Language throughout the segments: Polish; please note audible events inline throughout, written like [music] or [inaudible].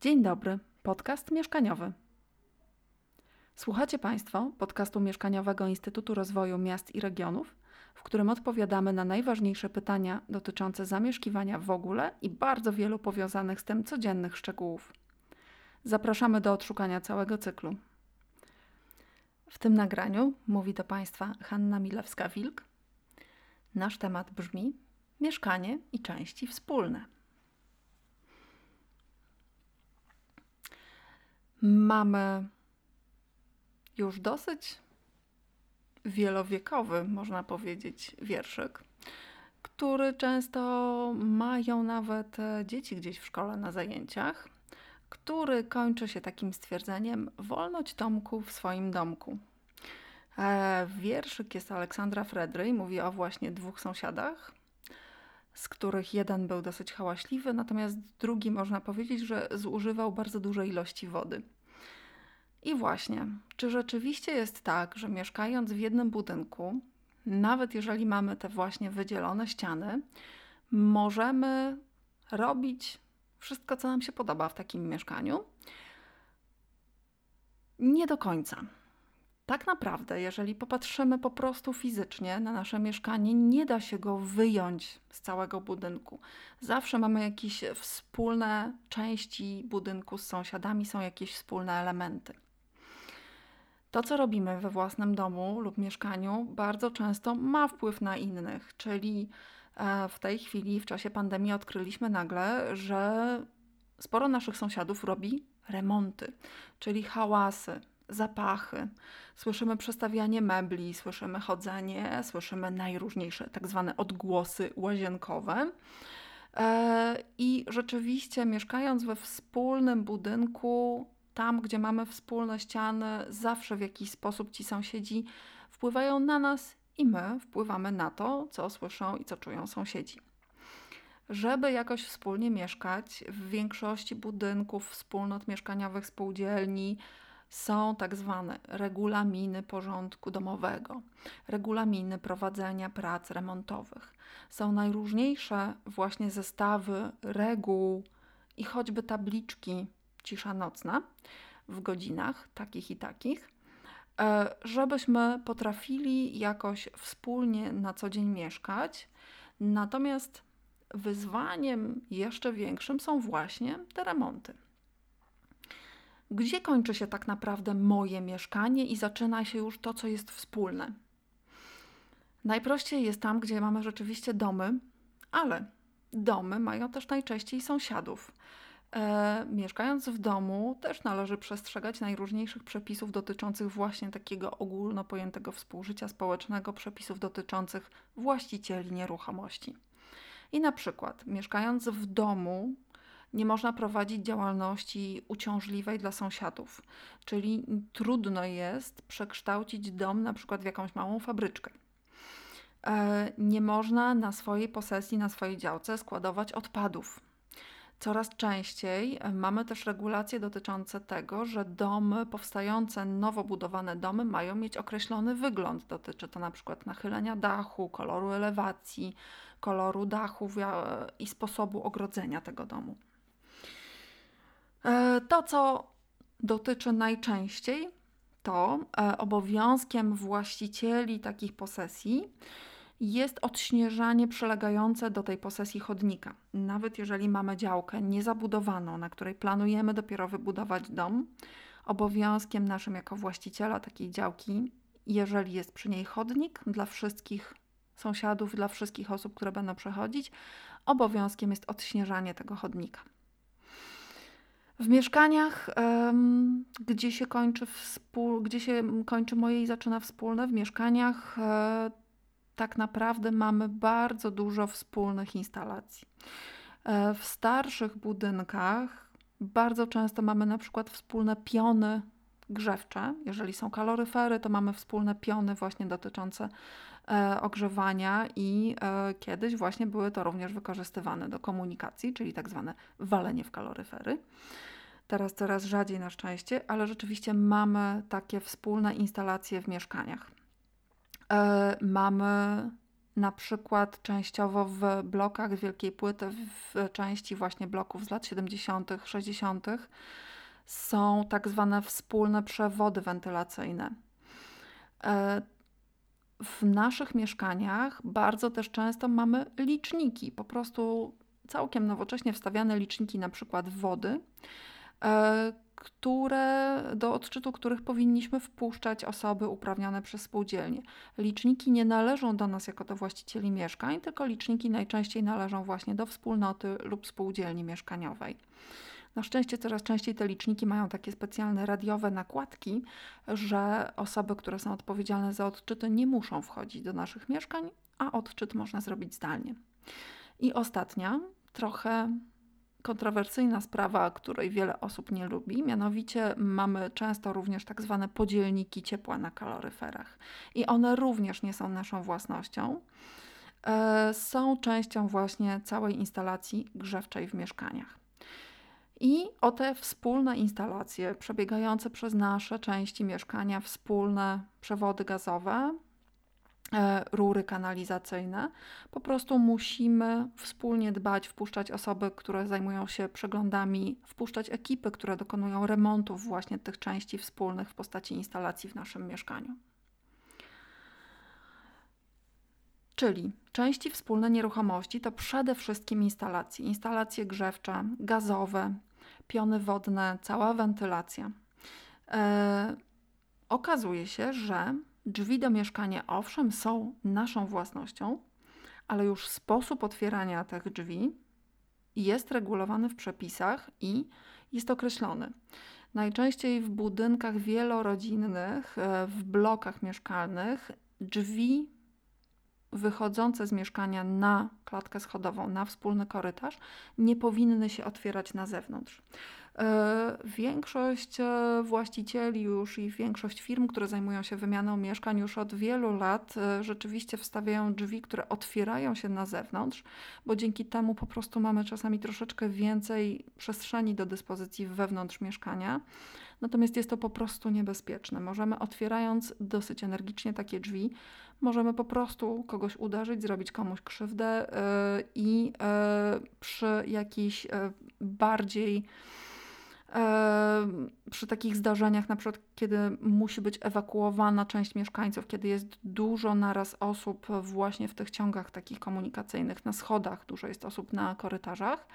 Dzień dobry, podcast mieszkaniowy. Słuchacie Państwo podcastu mieszkaniowego Instytutu Rozwoju Miast i Regionów, w którym odpowiadamy na najważniejsze pytania dotyczące zamieszkiwania w ogóle i bardzo wielu powiązanych z tym codziennych szczegółów. Zapraszamy do odszukania całego cyklu. W tym nagraniu mówi do Państwa Hanna Milewska-Wilk. Nasz temat brzmi mieszkanie i części wspólne. Mamy już dosyć wielowiekowy, można powiedzieć, wierszyk, który często mają nawet e, dzieci gdzieś w szkole na zajęciach, który kończy się takim stwierdzeniem: Wolność Tomku w swoim domku. E, wierszyk jest Aleksandra Fredry, mówi o właśnie dwóch sąsiadach, z których jeden był dosyć hałaśliwy, natomiast drugi można powiedzieć, że zużywał bardzo duże ilości wody. I właśnie, czy rzeczywiście jest tak, że mieszkając w jednym budynku, nawet jeżeli mamy te właśnie wydzielone ściany, możemy robić wszystko, co nam się podoba w takim mieszkaniu? Nie do końca. Tak naprawdę, jeżeli popatrzymy po prostu fizycznie na nasze mieszkanie, nie da się go wyjąć z całego budynku. Zawsze mamy jakieś wspólne części budynku z sąsiadami, są jakieś wspólne elementy. To, co robimy we własnym domu lub mieszkaniu, bardzo często ma wpływ na innych, czyli e, w tej chwili, w czasie pandemii, odkryliśmy nagle, że sporo naszych sąsiadów robi remonty, czyli hałasy, zapachy. Słyszymy przestawianie mebli, słyszymy chodzenie, słyszymy najróżniejsze tak zwane odgłosy łazienkowe. E, I rzeczywiście, mieszkając we wspólnym budynku, tam, gdzie mamy wspólne ściany, zawsze w jakiś sposób ci sąsiedzi wpływają na nas i my wpływamy na to, co słyszą i co czują sąsiedzi. Żeby jakoś wspólnie mieszkać, w większości budynków, wspólnot mieszkaniowych, spółdzielni są tak zwane regulaminy porządku domowego, regulaminy prowadzenia prac remontowych. Są najróżniejsze właśnie zestawy reguł i choćby tabliczki cisza nocna w godzinach takich i takich, e, żebyśmy potrafili jakoś wspólnie na co dzień mieszkać. Natomiast wyzwaniem jeszcze większym są właśnie te remonty. Gdzie kończy się tak naprawdę moje mieszkanie i zaczyna się już to, co jest wspólne? Najprościej jest tam, gdzie mamy rzeczywiście domy, ale domy mają też najczęściej sąsiadów. E, mieszkając w domu, też należy przestrzegać najróżniejszych przepisów dotyczących właśnie takiego ogólno pojętego współżycia społecznego, przepisów dotyczących właścicieli nieruchomości. I na przykład, mieszkając w domu, nie można prowadzić działalności uciążliwej dla sąsiadów, czyli trudno jest przekształcić dom na przykład w jakąś małą fabryczkę. E, nie można na swojej posesji, na swojej działce składować odpadów Coraz częściej mamy też regulacje dotyczące tego, że domy, powstające nowo budowane domy mają mieć określony wygląd. Dotyczy to na przykład nachylenia dachu, koloru elewacji, koloru dachu i sposobu ogrodzenia tego domu. To, co dotyczy najczęściej, to e, obowiązkiem właścicieli takich posesji jest odśnieżanie przylegające do tej posesji chodnika. Nawet jeżeli mamy działkę niezabudowaną, na której planujemy dopiero wybudować dom, obowiązkiem naszym jako właściciela takiej działki, jeżeli jest przy niej chodnik dla wszystkich sąsiadów, dla wszystkich osób, które będą przechodzić, obowiązkiem jest odśnieżanie tego chodnika. W mieszkaniach, gdzie się kończy współ, gdzie się kończy moje i zaczyna wspólne, w mieszkaniach e, tak naprawdę mamy bardzo dużo wspólnych instalacji. E, w starszych budynkach bardzo często mamy na przykład wspólne piony grzewcze. Jeżeli są kaloryfery, to mamy wspólne piony właśnie dotyczące e, ogrzewania i e, kiedyś właśnie były to również wykorzystywane do komunikacji, czyli tak zwane walenie w kaloryfery. Teraz coraz rzadziej na szczęście, ale rzeczywiście mamy takie wspólne instalacje w mieszkaniach. E, mamy na przykład częściowo w blokach wielkiej płyty, w części właśnie bloków z lat 70., 60., są tak zwane wspólne przewody wentylacyjne. E, w naszych mieszkaniach bardzo też często mamy liczniki, po prostu całkiem nowocześnie wstawiane liczniki, na przykład wody, e, które, do odczytu których powinniśmy wpuszczać osoby uprawnione przez spółdzielnie. Liczniki nie należą do nas jako do właścicieli mieszkań, tylko liczniki najczęściej należą właśnie do wspólnoty lub spółdzielni mieszkaniowej. Na szczęście coraz częściej te liczniki mają takie specjalne radiowe nakładki, że osoby, które są odpowiedzialne za odczyty, nie muszą wchodzić do naszych mieszkań, a odczyt można zrobić zdalnie. I ostatnia, trochę kontrowersyjna sprawa, której wiele osób nie lubi. Mianowicie mamy często również tak zwane podzielniki ciepła na kaloryferach. I one również nie są naszą własnością. E, są częścią właśnie całej instalacji grzewczej w mieszkaniach. I o te wspólne instalacje przebiegające przez nasze części mieszkania, wspólne przewody gazowe, E, rury kanalizacyjne. Po prostu musimy wspólnie dbać, wpuszczać osoby, które zajmują się przeglądami, wpuszczać ekipy, które dokonują remontów właśnie tych części wspólnych w postaci instalacji w naszym mieszkaniu. Czyli części wspólne nieruchomości to przede wszystkim instalacje, instalacje grzewcze, gazowe, piony wodne, cała wentylacja. E, okazuje się, że Drzwi do mieszkania owszem są naszą własnością, ale już sposób otwierania tych drzwi jest regulowany w przepisach i jest określony. Najczęściej w budynkach wielorodzinnych, e, w blokach mieszkalnych, drzwi wychodzące z mieszkania na klatkę schodową, na wspólny korytarz, nie powinny się otwierać na zewnątrz. E, większość e, właścicieli już i większość firm, które zajmują się wymianą mieszkań już od wielu lat, e, rzeczywiście wstawiają drzwi, które otwierają się na zewnątrz, bo dzięki temu po prostu mamy czasami troszeczkę więcej przestrzeni do dyspozycji wewnątrz mieszkania. Natomiast jest to po prostu niebezpieczne. Możemy otwierając dosyć energicznie takie drzwi, możemy po prostu kogoś uderzyć, zrobić komuś krzywdę i przy jakiejś bardziej przy takich zdarzeniach, na przykład kiedy musi być ewakuowana część mieszkańców, kiedy jest dużo naraz osób właśnie w tych ciągach takich komunikacyjnych, na schodach, dużo jest osób na korytarzach,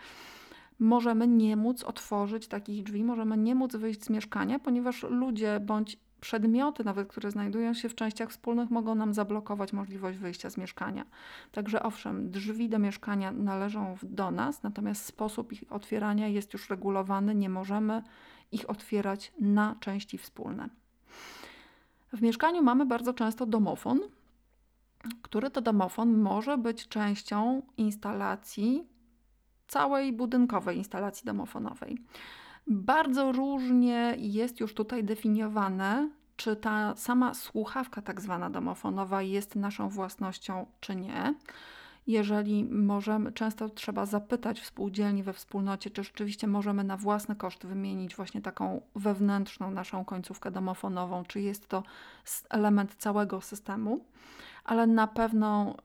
możemy nie móc otworzyć takich drzwi, możemy nie móc wyjść z mieszkania, ponieważ ludzie bądź przedmioty, nawet które znajdują się w częściach wspólnych, mogą nam zablokować możliwość wyjścia z mieszkania. Także owszem, drzwi do mieszkania należą do nas, natomiast sposób ich otwierania jest już regulowany, nie możemy ich otwierać na części wspólne. W mieszkaniu mamy bardzo często domofon, który to domofon może być częścią instalacji, całej budynkowej instalacji domofonowej. Bardzo różnie jest już tutaj definiowane, czy ta sama słuchawka, tak zwana domofonowa, jest naszą własnością, czy nie. Jeżeli możemy, często trzeba zapytać w spółdzielni, we wspólnocie, czy rzeczywiście możemy na własny koszt wymienić właśnie taką wewnętrzną naszą końcówkę domofonową, czy jest to element całego systemu, ale na pewno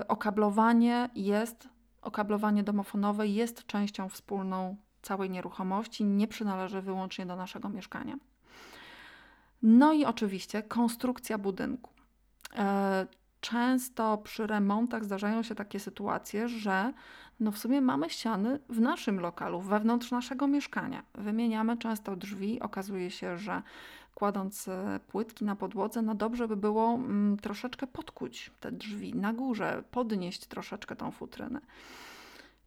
y, okablowanie jest, okablowanie domofonowe jest częścią wspólną całej nieruchomości nie przynależy wyłącznie do naszego mieszkania. No i oczywiście konstrukcja budynku. E, często przy remontach zdarzają się takie sytuacje, że no w sumie mamy ściany w naszym lokalu, wewnątrz naszego mieszkania. Wymieniamy często drzwi, okazuje się, że kładąc e, płytki na podłodze, no dobrze by było mm, troszeczkę podkuć te drzwi na górze, podnieść troszeczkę tą futrynę.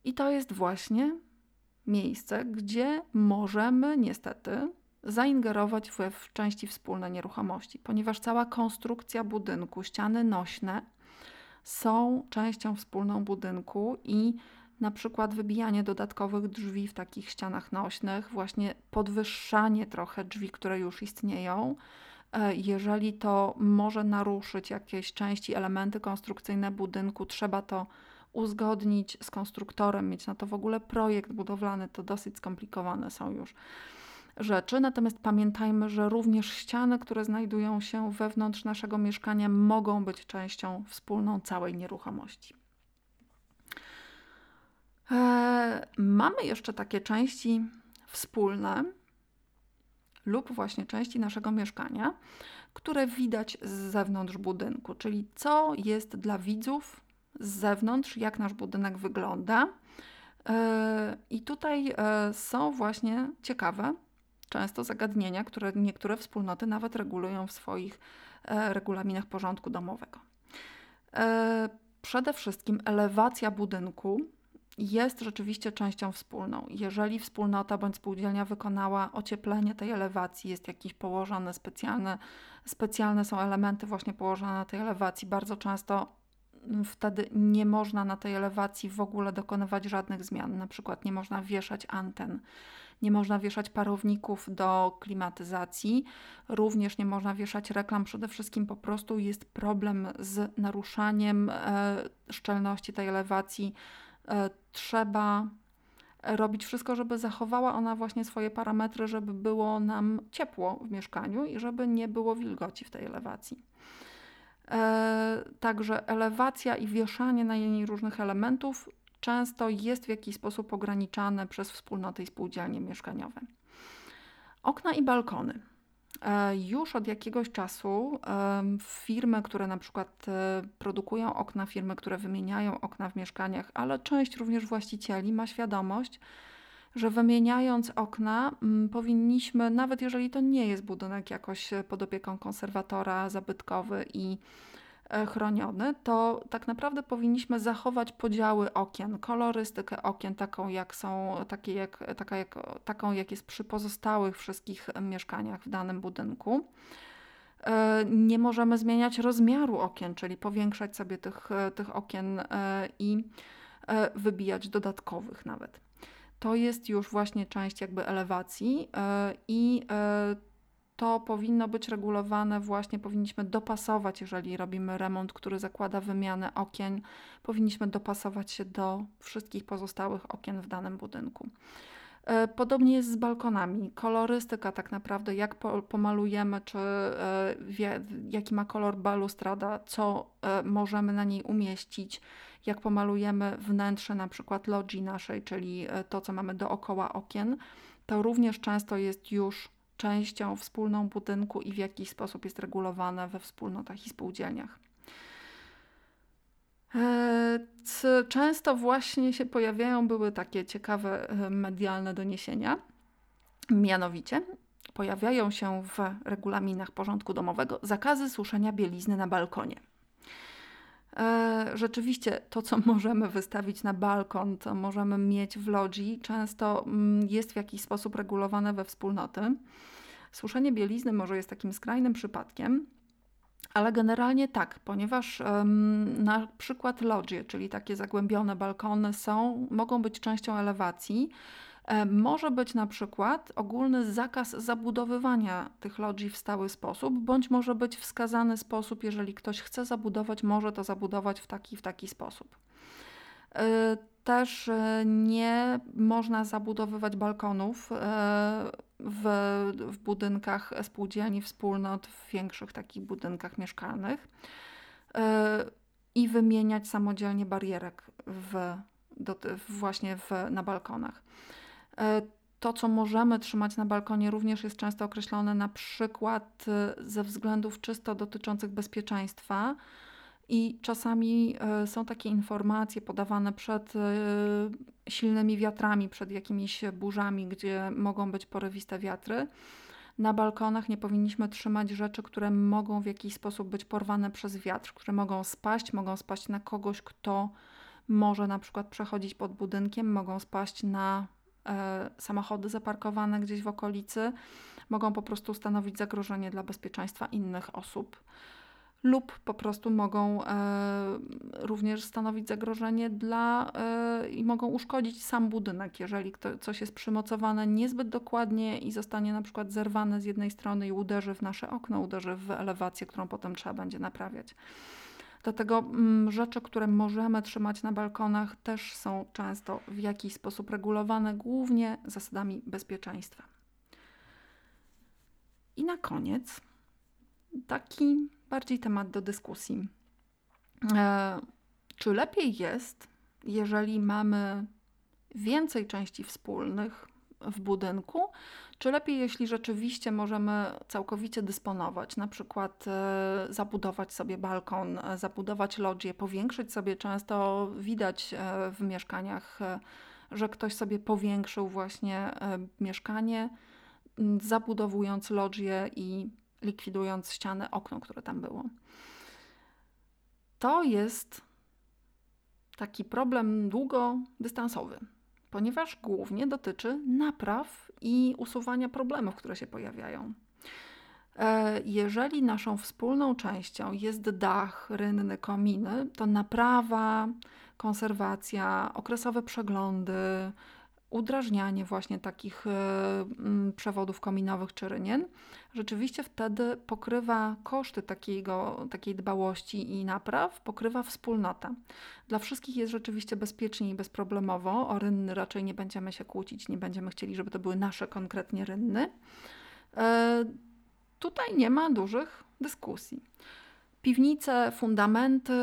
I to jest właśnie miejsce, gdzie możemy niestety zaingerować w, w części wspólne nieruchomości, ponieważ cała konstrukcja budynku, ściany nośne są częścią wspólną budynku i na przykład wybijanie dodatkowych drzwi w takich ścianach nośnych, właśnie podwyższanie trochę drzwi, które już istnieją, e, jeżeli to może naruszyć jakieś części, elementy konstrukcyjne budynku, trzeba to uzgodnić z konstruktorem, mieć na to w ogóle projekt budowlany, to dosyć skomplikowane są już rzeczy. Natomiast pamiętajmy, że również ściany, które znajdują się wewnątrz naszego mieszkania, mogą być częścią wspólną całej nieruchomości. E, mamy jeszcze takie części wspólne lub właśnie części naszego mieszkania, które widać z zewnątrz budynku, czyli co jest dla widzów z zewnątrz, jak nasz budynek wygląda. E, I tutaj e, są właśnie ciekawe, często zagadnienia, które niektóre wspólnoty nawet regulują w swoich e, regulaminach porządku domowego. Przede wszystkim elewacja budynku jest rzeczywiście częścią wspólną. Jeżeli wspólnota bądź spółdzielnia wykonała ocieplenie tej elewacji, jest jakieś położone specjalne, specjalne są elementy właśnie położone na tej elewacji, bardzo często wtedy nie można na tej elewacji w ogóle dokonywać żadnych zmian. Na przykład nie można wieszać anten, nie można wieszać parowników do klimatyzacji, również nie można wieszać reklam. Przede wszystkim po prostu jest problem z naruszaniem e, szczelności tej elewacji. E, trzeba robić wszystko, żeby zachowała ona właśnie swoje parametry, żeby było nam ciepło w mieszkaniu i żeby nie było wilgoci w tej elewacji. E, także elewacja i wieszanie na niej różnych elementów często jest w jakiś sposób ograniczane przez wspólnoty i spółdzielnie mieszkaniowe. Okna i balkony. E, już od jakiegoś czasu firmy, które na przykład e, produkują okna, firmy, które wymieniają okna w mieszkaniach, ale część również właścicieli ma świadomość, że wymieniając okna, m, powinniśmy, nawet jeżeli to nie jest budynek jakoś pod opieką konserwatora, zabytkowy i e, chroniony, to tak naprawdę powinniśmy zachować podziały okien, kolorystykę okien taką jak są, takie jak, taka jak, taką jak jest przy pozostałych wszystkich mieszkaniach w danym budynku. E, nie możemy zmieniać rozmiaru okien, czyli powiększać sobie tych, tych okien e, i wybijać dodatkowych nawet to jest już właśnie część jakby elewacji e, i e, to powinno być regulowane właśnie, powinniśmy dopasować, jeżeli robimy remont, który zakłada wymianę okien, powinniśmy dopasować się do wszystkich pozostałych okien w danym budynku. E, podobnie jest z balkonami. Kolorystyka tak naprawdę, jak pomalujemy, czy jaki ma kolor balustrada, co możemy na niej umieścić, jak pomalujemy wnętrze na przykład logii naszej, czyli e, to, co mamy dookoła okien, to również często jest już częścią wspólną budynku i w jakiś sposób jest regulowane we wspólnotach i spółdzielniach. E, często właśnie się pojawiają, były takie ciekawe e, medialne doniesienia, mianowicie pojawiają się w regulaminach porządku domowego zakazy suszenia bielizny na balkonie. E, rzeczywiście to, co [laughs] możemy wystawić na balkon, to możemy mieć w lodzi, często mm, jest w jakiś sposób regulowane we wspólnoty. Suszenie bielizny może jest takim skrajnym przypadkiem, ale generalnie tak, ponieważ na przykład lodgie, czyli takie zagłębione balkony są, mogą być częścią elewacji, E, może być na przykład ogólny zakaz zabudowywania tych lodzi w stały sposób, bądź może być wskazany sposób, jeżeli ktoś chce zabudować, może to zabudować w taki w taki sposób. E, też e, nie można zabudowywać balkonów w, w budynkach spółdzielni, wspólnot, w większych takich budynkach mieszkalnych i wymieniać samodzielnie barierek w, do, właśnie w, na balkonach. E, to, co możemy trzymać na balkonie, również jest często określone na przykład e, ze względów czysto dotyczących bezpieczeństwa. I czasami e, są takie informacje podawane przed silnymi wiatrami, przed jakimiś burzami, gdzie mogą być porywiste wiatry. Na balkonach nie powinniśmy trzymać rzeczy, które mogą w jakiś sposób być porwane przez wiatr, które mogą spaść, mogą spaść na kogoś, kto może na przykład przechodzić pod budynkiem, mogą spaść na E, samochody zaparkowane gdzieś w okolicy. Mogą po prostu stanowić zagrożenie dla bezpieczeństwa innych osób lub po prostu mogą e, również stanowić zagrożenie dla e, i mogą uszkodzić sam budynek, jeżeli coś jest przymocowane niezbyt dokładnie i zostanie na przykład zerwane z jednej strony i uderzy w nasze okno, uderzy w elewację, którą potem trzeba będzie naprawiać. Dlatego mm, rzeczy, które możemy trzymać na balkonach, też są często w jakiś sposób regulowane, głównie zasadami bezpieczeństwa. I na koniec taki bardziej temat do dyskusji. E, czy lepiej jest, jeżeli mamy więcej części wspólnych w budynku, czy lepiej, jeśli rzeczywiście możemy całkowicie dysponować, na przykład e, zabudować sobie balkon, e, zabudować lodzię, powiększyć sobie, często widać w mieszkaniach, że ktoś sobie powiększył właśnie mieszkanie, zabudowując lodzię i likwidując ścianę, okno, które tam było. To jest taki problem długodystansowy, ponieważ głównie dotyczy napraw i usuwania problemów, które się pojawiają. E, Jeżeli naszą wspólną częścią jest dach, rynny, kominy, to naprawa, konserwacja, okresowe przeglądy, udrażnianie właśnie takich e, przewodów kominowych czy rynien, rzeczywiście wtedy pokrywa koszty takiego, takiej dbałości i napraw, pokrywa wspólnota. Dla wszystkich jest rzeczywiście bezpiecznie i bezproblemowo. O rynny raczej nie będziemy się kłócić, nie będziemy chcieli, żeby to były nasze konkretnie rynny. E, Tutaj nie ma dużych dyskusji. Piwnice, fundamenty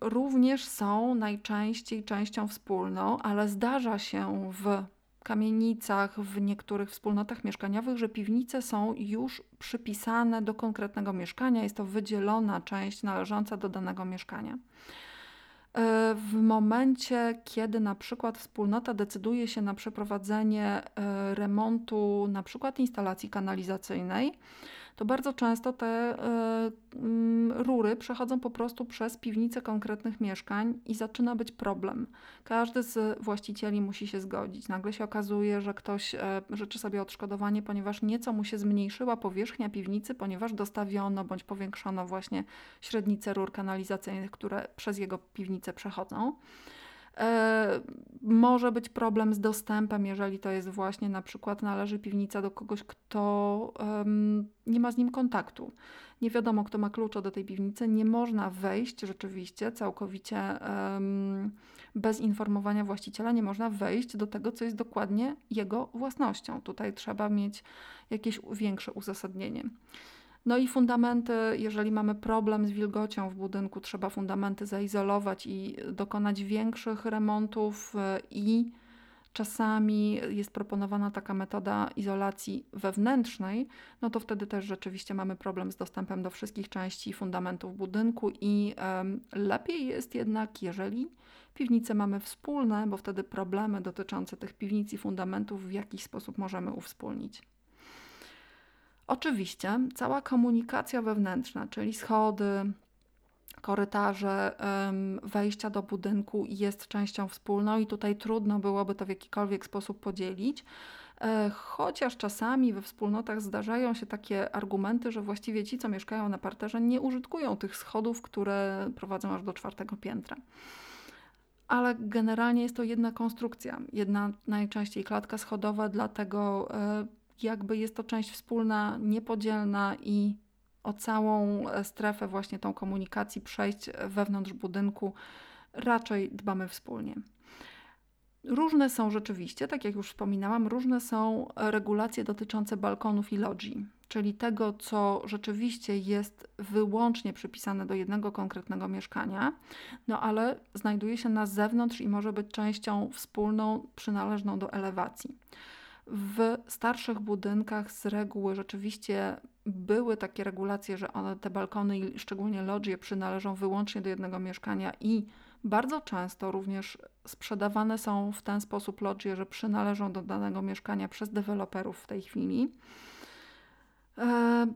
również są najczęściej częścią wspólną, ale zdarza się w kamienicach, w niektórych wspólnotach mieszkaniowych, że piwnice są już przypisane do konkretnego mieszkania. Jest to wydzielona część należąca do danego mieszkania. W momencie, kiedy na przykład wspólnota decyduje się na przeprowadzenie e, remontu, na przykład instalacji kanalizacyjnej, to bardzo często te e, mm, rury przechodzą po prostu przez piwnice konkretnych mieszkań i zaczyna być problem. Każdy z właścicieli musi się zgodzić. Nagle się okazuje, że ktoś e, życzy sobie odszkodowanie, ponieważ nieco mu się zmniejszyła powierzchnia piwnicy, ponieważ dostawiono bądź powiększono właśnie średnice rur kanalizacyjnych, które przez jego piwnicę przechodzą. E, Może być problem z dostępem, jeżeli to jest właśnie na przykład należy piwnica do kogoś, kto em, nie ma z nim kontaktu. Nie wiadomo, kto ma klucze do tej piwnicy. Nie można wejść rzeczywiście całkowicie em, bez informowania właściciela, nie można wejść do tego, co jest dokładnie jego własnością. Tutaj trzeba mieć jakieś większe uzasadnienie. No i fundamenty, jeżeli mamy problem z wilgocią w budynku, trzeba fundamenty zaizolować i dokonać większych remontów e, i czasami jest proponowana taka metoda izolacji wewnętrznej, no to wtedy też rzeczywiście mamy problem z dostępem do wszystkich części fundamentów budynku i lepiej jest jednak, jeżeli piwnice mamy wspólne, bo wtedy problemy dotyczące tych piwnic i fundamentów w jakiś sposób możemy uwspólnić. Oczywiście cała komunikacja wewnętrzna, czyli schody, korytarze, wejścia do budynku jest częścią wspólną i tutaj trudno byłoby to w jakikolwiek sposób podzielić. E, Chociaż czasami we wspólnotach zdarzają się takie argumenty, że właściwie ci, co mieszkają na parterze, nie użytkują tych schodów, które prowadzą aż do czwartego piętra. Ale generalnie jest to jedna konstrukcja, jedna najczęściej klatka schodowa, dlatego e, jakby jest to część wspólna, niepodzielna i o całą strefę właśnie tą komunikacji przejść wewnątrz budynku raczej dbamy wspólnie. Różne są rzeczywiście, tak jak już wspominałam, różne są regulacje dotyczące balkonów i lodzi, czyli tego, co rzeczywiście jest wyłącznie przypisane do jednego konkretnego mieszkania, no ale znajduje się na zewnątrz i może być częścią wspólną, przynależną do elewacji. W starszych budynkach z reguły rzeczywiście były takie regulacje, że one, te balkony i szczególnie lodgie przynależą wyłącznie do jednego mieszkania i bardzo często również sprzedawane są w ten sposób lodgie, że przynależą do danego mieszkania przez deweloperów w tej chwili. E,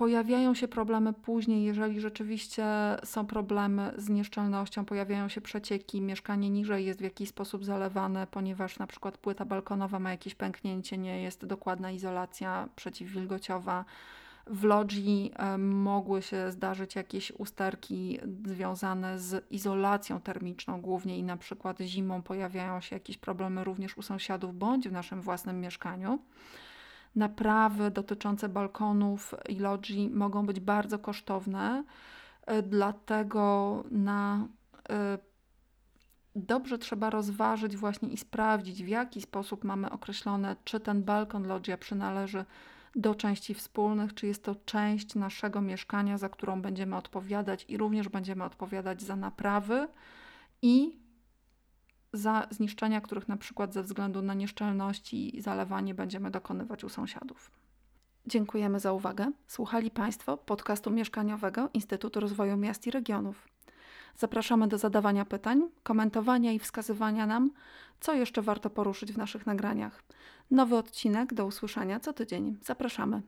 Pojawiają się problemy później, jeżeli rzeczywiście są problemy z nieszczelnością, pojawiają się przecieki, mieszkanie niżej jest w jakiś sposób zalewane, ponieważ na przykład płyta balkonowa ma jakieś pęknięcie, nie jest dokładna izolacja przeciwwilgociowa. W lodzi e, mogły się zdarzyć jakieś usterki związane z izolacją termiczną głównie i na przykład zimą pojawiają się jakieś problemy również u sąsiadów bądź w naszym własnym mieszkaniu. Naprawy dotyczące balkonów i lodzi mogą być bardzo kosztowne, e, dlatego na e, dobrze trzeba rozważyć właśnie i sprawdzić, w jaki sposób mamy określone, czy ten balkon loggia przynależy do części wspólnych, czy jest to część naszego mieszkania, za którą będziemy odpowiadać i również będziemy odpowiadać za naprawy i za zniszczenia, których na przykład ze względu na nieszczelności i zalewanie będziemy dokonywać u sąsiadów. Dziękujemy za uwagę. Słuchali Państwo podcastu mieszkaniowego Instytutu Rozwoju Miast i Regionów. Zapraszamy do zadawania pytań, komentowania i wskazywania nam, co jeszcze warto poruszyć w naszych nagraniach. Nowy odcinek do usłyszenia co tydzień. Zapraszamy.